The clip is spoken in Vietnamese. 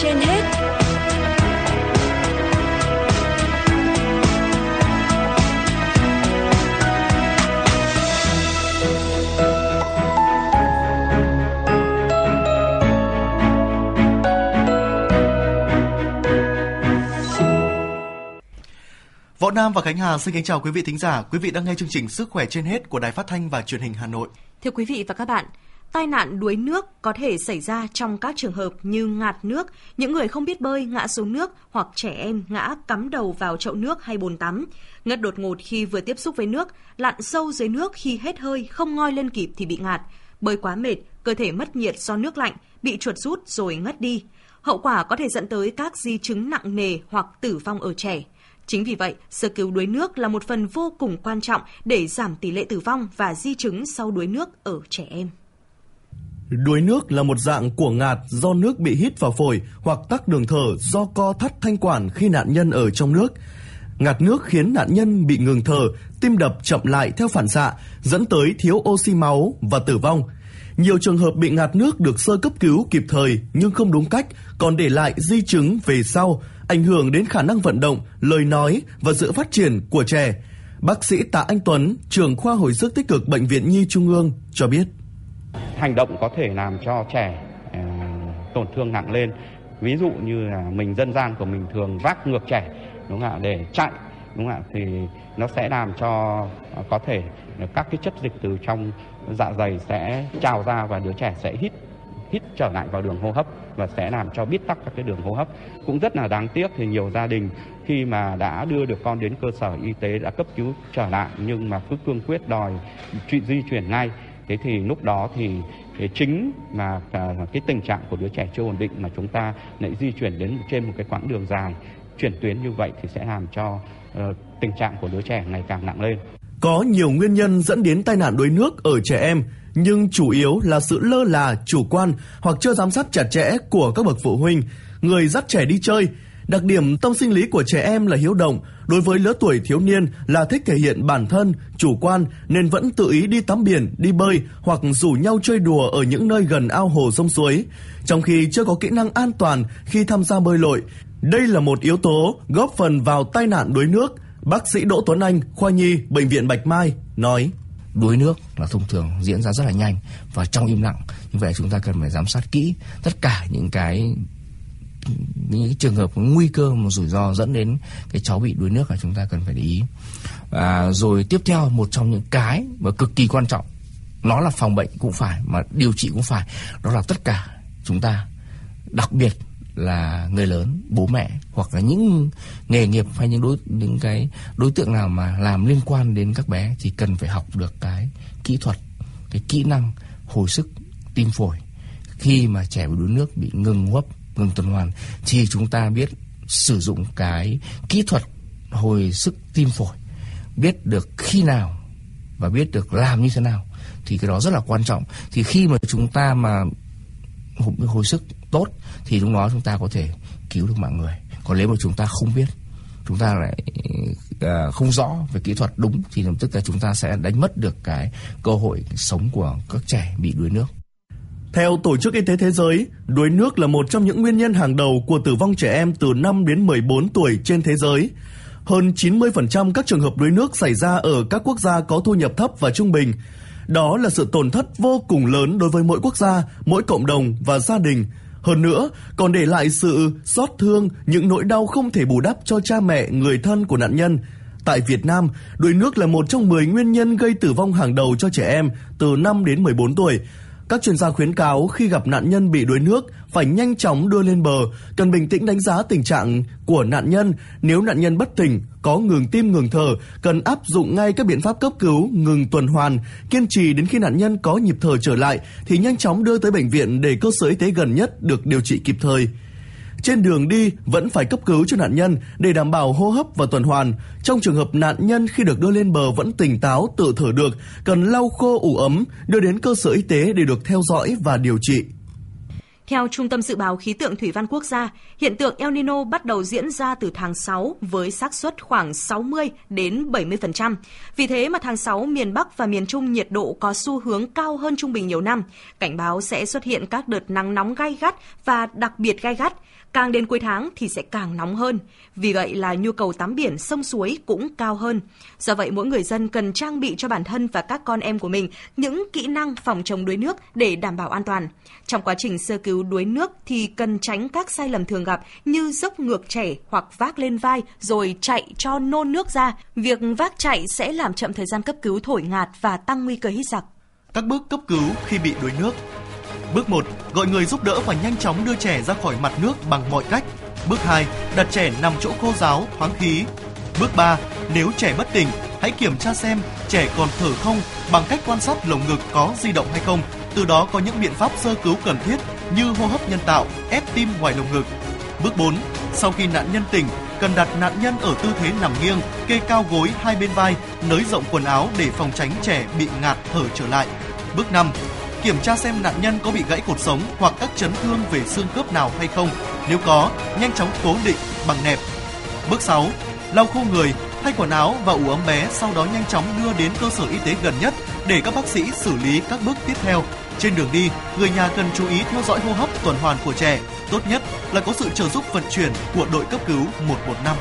trên hết Võ Nam và Khánh Hà xin kính chào quý vị thính giả. Quý vị đang nghe chương trình Sức khỏe trên hết của Đài Phát thanh và Truyền hình Hà Nội. Thưa quý vị và các bạn, tai nạn đuối nước có thể xảy ra trong các trường hợp như ngạt nước, những người không biết bơi ngã xuống nước hoặc trẻ em ngã cắm đầu vào chậu nước hay bồn tắm, ngất đột ngột khi vừa tiếp xúc với nước, lặn sâu dưới nước khi hết hơi không ngoi lên kịp thì bị ngạt, bơi quá mệt, cơ thể mất nhiệt do nước lạnh, bị chuột rút rồi ngất đi. Hậu quả có thể dẫn tới các di chứng nặng nề hoặc tử vong ở trẻ. Chính vì vậy, sơ cứu đuối nước là một phần vô cùng quan trọng để giảm tỷ lệ tử vong và di chứng sau đuối nước ở trẻ em. Đuối nước là một dạng của ngạt do nước bị hít vào phổi hoặc tắc đường thở do co thắt thanh quản khi nạn nhân ở trong nước. Ngạt nước khiến nạn nhân bị ngừng thở, tim đập chậm lại theo phản xạ, dẫn tới thiếu oxy máu và tử vong. Nhiều trường hợp bị ngạt nước được sơ cấp cứu kịp thời nhưng không đúng cách, còn để lại di chứng về sau, ảnh hưởng đến khả năng vận động, lời nói và sự phát triển của trẻ. Bác sĩ Tạ Anh Tuấn, trưởng khoa hồi sức tích cực Bệnh viện Nhi Trung ương cho biết. Hành động có thể làm cho trẻ ờ, tổn thương nặng lên. Ví dụ như là mình dân gian của mình thường vác ngược trẻ, đúng không ạ, để chạy, đúng không ạ, thì nó sẽ làm cho ờ, có thể các cái chất dịch từ trong dạ dày sẽ trào ra và đứa trẻ sẽ hít hít trở lại vào đường hô hấp và sẽ làm cho bít tắc các cái đường hô hấp cũng rất là đáng tiếc thì nhiều gia đình khi mà đã đưa được con đến cơ sở y tế đã cấp cứu trở lại, nhưng mà cứ cương quyết đòi di chuyển ngay thế thì lúc đó thì cái chính mà à, cái tình trạng của đứa trẻ chưa ổn định mà chúng ta lại di chuyển đến trên một cái quãng đường dài chuyển tuyến như vậy thì sẽ làm cho uh, tình trạng của đứa trẻ ngày càng nặng lên. Có nhiều nguyên nhân dẫn đến tai nạn đuối nước ở trẻ em, nhưng chủ yếu là sự lơ là, chủ quan hoặc chưa giám sát chặt chẽ của các bậc phụ huynh, người dắt trẻ đi chơi. Đặc điểm tâm sinh lý của trẻ em là hiếu động, đối với lứa tuổi thiếu niên là thích thể hiện bản thân, chủ quan nên vẫn tự ý đi tắm biển, đi bơi hoặc rủ nhau chơi đùa ở những nơi gần ao hồ sông suối, trong khi chưa có kỹ năng an toàn khi tham gia bơi lội. Đây là một yếu tố góp phần vào tai nạn đuối nước, Bác sĩ Đỗ Tuấn Anh, khoa nhi, bệnh viện Bạch Mai nói: đuối nước là thông thường diễn ra rất là nhanh và trong im lặng. Như vậy chúng ta cần phải giám sát kỹ tất cả những cái những cái trường hợp nguy cơ một rủi ro dẫn đến cái cháu bị đuối nước là chúng ta cần phải để ý. Và rồi tiếp theo, một trong những cái mà cực kỳ quan trọng, nó là phòng bệnh cũng phải, mà điều trị cũng phải, đó là tất cả chúng ta, đặc biệt là người lớn, bố mẹ hoặc là những nghề nghiệp hay những đối, những cái đối tượng nào mà làm liên quan đến các bé thì cần phải học được cái kỹ thuật, cái kỹ năng hồi sức tim phổi khi mà trẻ bị đuối nước bị ngừng hô hấp ngừng tuần hoàn thì chúng ta biết sử dụng cái kỹ thuật hồi sức tim phổi biết được khi nào và biết được làm như thế nào thì cái đó rất là quan trọng thì khi mà chúng ta mà hồi sức tốt thì lúc đó chúng ta có thể cứu được mạng người còn nếu mà chúng ta không biết chúng ta lại uh, không rõ về kỹ thuật đúng thì lập tức là chúng ta sẽ đánh mất được cái cơ hội sống của các trẻ bị đuối nước. Theo Tổ chức Y tế Thế giới, đuối nước là một trong những nguyên nhân hàng đầu của tử vong trẻ em từ 5 đến 14 tuổi trên thế giới. Hơn 90% các trường hợp đuối nước xảy ra ở các quốc gia có thu nhập thấp và trung bình. Đó là sự tổn thất vô cùng lớn đối với mỗi quốc gia, mỗi cộng đồng và gia đình hơn nữa, còn để lại sự xót thương, những nỗi đau không thể bù đắp cho cha mẹ, người thân của nạn nhân. Tại Việt Nam, đuối nước là một trong 10 nguyên nhân gây tử vong hàng đầu cho trẻ em từ 5 đến 14 tuổi. Các chuyên gia khuyến cáo khi gặp nạn nhân bị đuối nước phải nhanh chóng đưa lên bờ, cần bình tĩnh đánh giá tình trạng của nạn nhân. Nếu nạn nhân bất tỉnh, có ngừng tim ngừng thở, cần áp dụng ngay các biện pháp cấp cứu, ngừng tuần hoàn, kiên trì đến khi nạn nhân có nhịp thở trở lại thì nhanh chóng đưa tới bệnh viện để cơ sở y tế gần nhất được điều trị kịp thời. Trên đường đi vẫn phải cấp cứu cho nạn nhân để đảm bảo hô hấp và tuần hoàn. Trong trường hợp nạn nhân khi được đưa lên bờ vẫn tỉnh táo, tự thở được, cần lau khô ủ ấm, đưa đến cơ sở y tế để được theo dõi và điều trị. Theo Trung tâm Dự báo Khí tượng Thủy văn Quốc gia, hiện tượng El Nino bắt đầu diễn ra từ tháng 6 với xác suất khoảng 60 đến 70%. Vì thế mà tháng 6 miền Bắc và miền Trung nhiệt độ có xu hướng cao hơn trung bình nhiều năm. Cảnh báo sẽ xuất hiện các đợt nắng nóng gai gắt và đặc biệt gai gắt. càng đến cuối tháng thì sẽ càng nóng hơn. Vì vậy là nhu cầu tắm biển, sông suối cũng cao hơn. Do vậy mỗi người dân cần trang bị cho bản thân và các con em của mình những kỹ năng phòng chống đuối nước để đảm bảo an toàn. Trong quá trình sơ cứu cứu đuối nước thì cần tránh các sai lầm thường gặp như dốc ngược trẻ hoặc vác lên vai rồi chạy cho nôn nước ra. Việc vác chạy sẽ làm chậm thời gian cấp cứu thổi ngạt và tăng nguy cơ hít giặc. Các bước cấp cứu khi bị đuối nước Bước 1. Gọi người giúp đỡ và nhanh chóng đưa trẻ ra khỏi mặt nước bằng mọi cách. Bước 2. Đặt trẻ nằm chỗ khô ráo, thoáng khí. Bước 3. Nếu trẻ bất tỉnh, hãy kiểm tra xem trẻ còn thở không bằng cách quan sát lồng ngực có di động hay không. Từ đó có những biện pháp sơ cứu cần thiết như hô hấp nhân tạo, ép tim ngoài lồng ngực. Bước 4. Sau khi nạn nhân tỉnh, cần đặt nạn nhân ở tư thế nằm nghiêng, kê cao gối hai bên vai, nới rộng quần áo để phòng tránh trẻ bị ngạt thở trở lại. Bước 5 kiểm tra xem nạn nhân có bị gãy cột sống hoặc các chấn thương về xương khớp nào hay không. Nếu có, nhanh chóng cố định bằng nẹp. Bước 6. Lau khô người, thay quần áo và ủ ấm bé, sau đó nhanh chóng đưa đến cơ sở y tế gần nhất để các bác sĩ xử lý các bước tiếp theo. Trên đường đi, người nhà cần chú ý theo dõi hô hấp tuần hoàn của trẻ. Tốt nhất là có sự trợ giúp vận chuyển của đội cấp cứu 115.